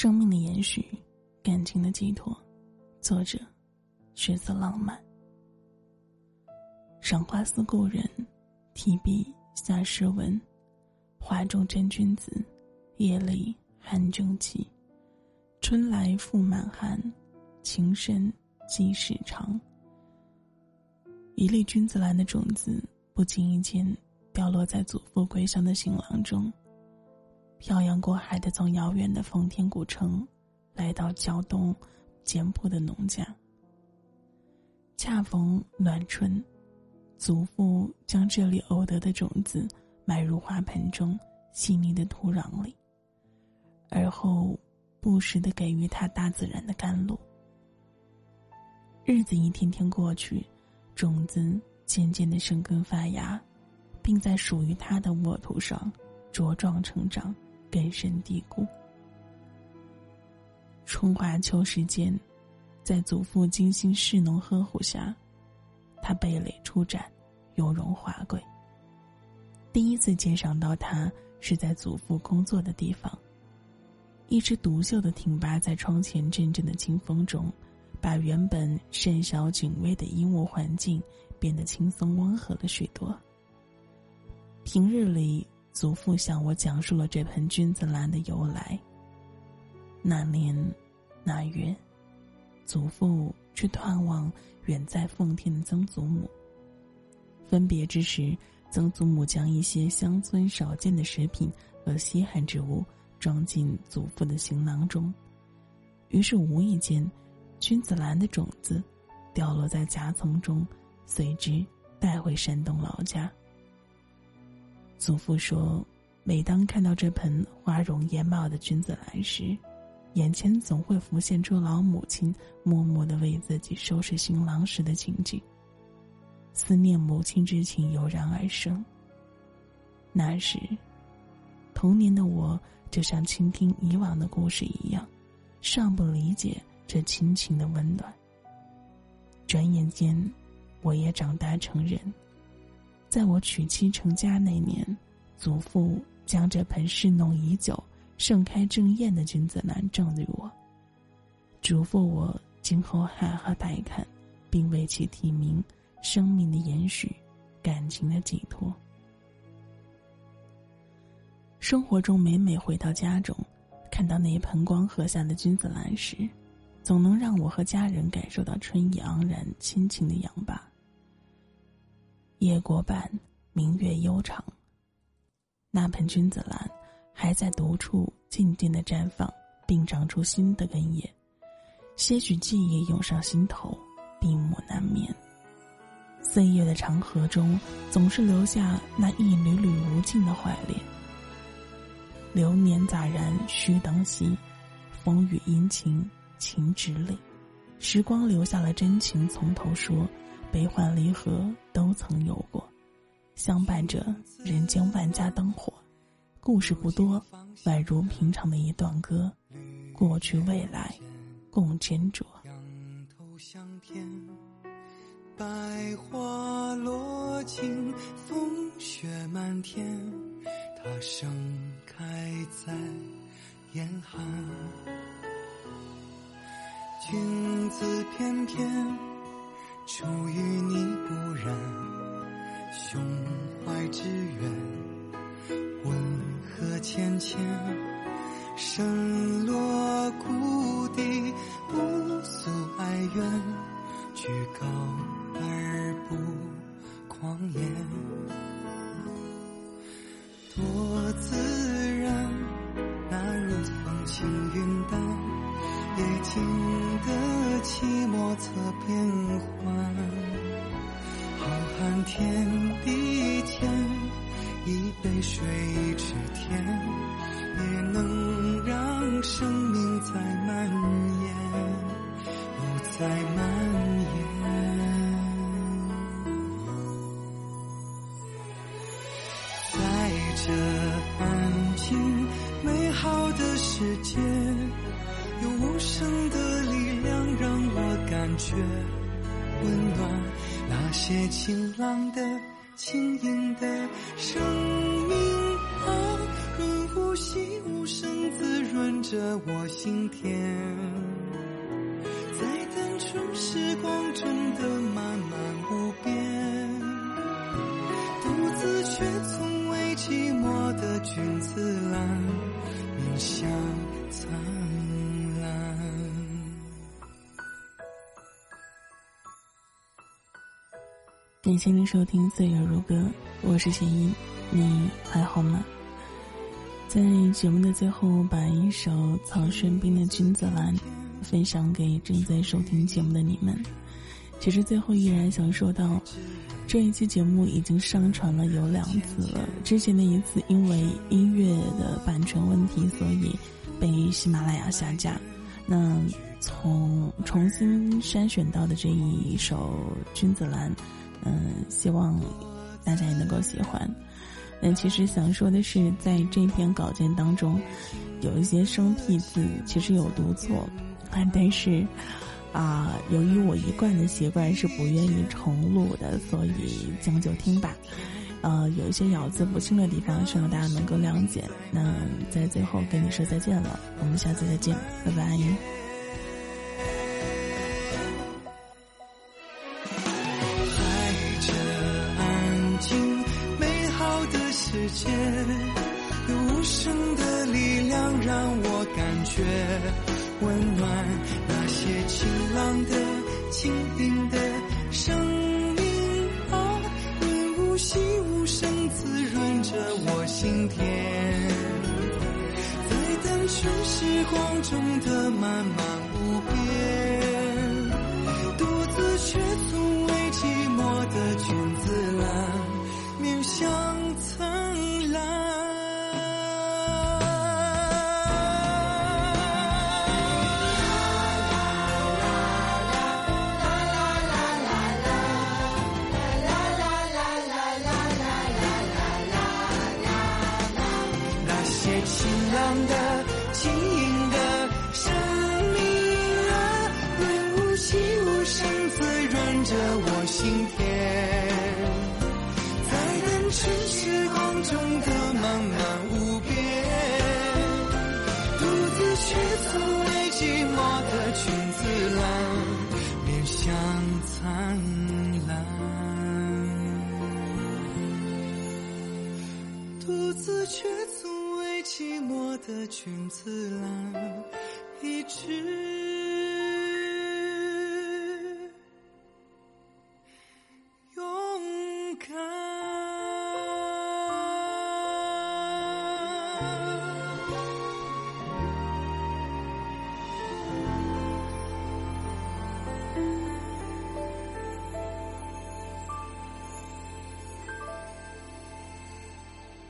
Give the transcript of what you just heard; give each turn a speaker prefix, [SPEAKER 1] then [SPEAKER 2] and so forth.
[SPEAKER 1] 生命的延续，感情的寄托。作者：血色浪漫。赏花思故人，提笔下诗文。花中真君子，夜里寒正气。春来复满寒，情深几时长。一粒君子兰的种子，不经意间掉落在祖父归乡的行囊中，漂洋过海的从遥远的奉天古城，来到胶东简朴的农家。恰逢暖春，祖父将这里偶得的种子埋入花盆中细腻的土壤里，而后不时的给予它大自然的甘露。日子一天天过去。种子渐渐的生根发芽，并在属于它的沃土上茁壮成长，根深蒂固。春华秋实间，在祖父精心侍农呵护下，他蓓蕾初展，雍容华贵。第一次鉴赏到它，是在祖父工作的地方。一只独秀的挺拔在窗前阵阵的清风中。把原本甚小警卫的医务环境变得轻松温和了许多。平日里，祖父向我讲述了这盆君子兰的由来。那年那月，祖父去探望远在奉天的曾祖母。分别之时，曾祖母将一些乡村少见的食品和稀罕之物装进祖父的行囊中，于是无意间。君子兰的种子掉落在夹层中，随之带回山东老家。祖父说：“每当看到这盆花容艳貌的君子兰时，眼前总会浮现出老母亲默默的为自己收拾行囊时的情景。思念母亲之情油然而生。那时，童年的我就像倾听以往的故事一样，尚不理解。”这亲情的温暖。转眼间，我也长大成人。在我娶妻成家那年，祖父将这盆侍弄已久、盛开正艳的君子兰赠予我，嘱咐我今后好好待看，并为其题名“生命的延续，感情的寄托”。生活中，每每回到家中，看到那一盆光和下的君子兰时，总能让我和家人感受到春意盎然、亲情的氧吧。夜过半，明月悠长。那盆君子兰还在独处静静的绽放，并长出新的根叶，些许记忆涌上心头，闭目难眠。岁月的长河中，总是留下那一缕缕无尽的怀恋。流年乍然须当夕，风雨阴晴。情直泪，时光留下了真情，从头说，悲欢离合都曾有过，相伴着人间万家灯火，故事不多，宛如平常的一段歌，过去未来，共斟酌。仰头向天，百花落尽，风雪漫天，它盛开在严寒。君子翩翩，出于你不染，胸怀之远，温和浅浅，深落谷底，不诉哀怨，居高而不狂言，多自然，那如风轻云淡。也经得起莫测变幻，浩瀚天地间，一杯水一池田，也能让生命再蔓延，哦，再蔓延。在这安静美好的世界。有无声的力量让我感觉温暖，那些晴朗的、轻盈的生命啊，润呼吸，无声滋润着
[SPEAKER 2] 我心田，在单纯时光中的漫漫
[SPEAKER 1] 感谢您收听《岁月如歌》，我是弦音，你还好吗？在节目的最后，把一首曹轩宾的《君子兰》分享给正在收听节目的你们。其实最后依然想说到，这一期节目已经上传了有两次了。之前的一次因为音乐的版权问题，所以被喜马拉雅下架。那从重新筛选到的这一首《君子兰》，嗯，希望大家也能够喜欢。那其实想说的是，在这篇稿件当中，有一些生僻字其实有读错，但是，啊，由于我一贯的习惯是不愿意重录的，所以将就听吧。呃，有一些咬字不清的地方，希望大家能够谅解。那在最后跟你说再见了，我们下次再见，拜拜。
[SPEAKER 2] 界有无声的力量，让我感觉温暖。那些晴朗的、轻盈的生命啊，润物细无声，滋润着我心田。在单纯时光中的漫漫无边，的轻盈的生命啊润物细无声滋润着我心田在单纯时光中的漫漫无边独自却从未寂寞的君子兰面向灿烂独自却从寂寞的君子兰，一直勇敢。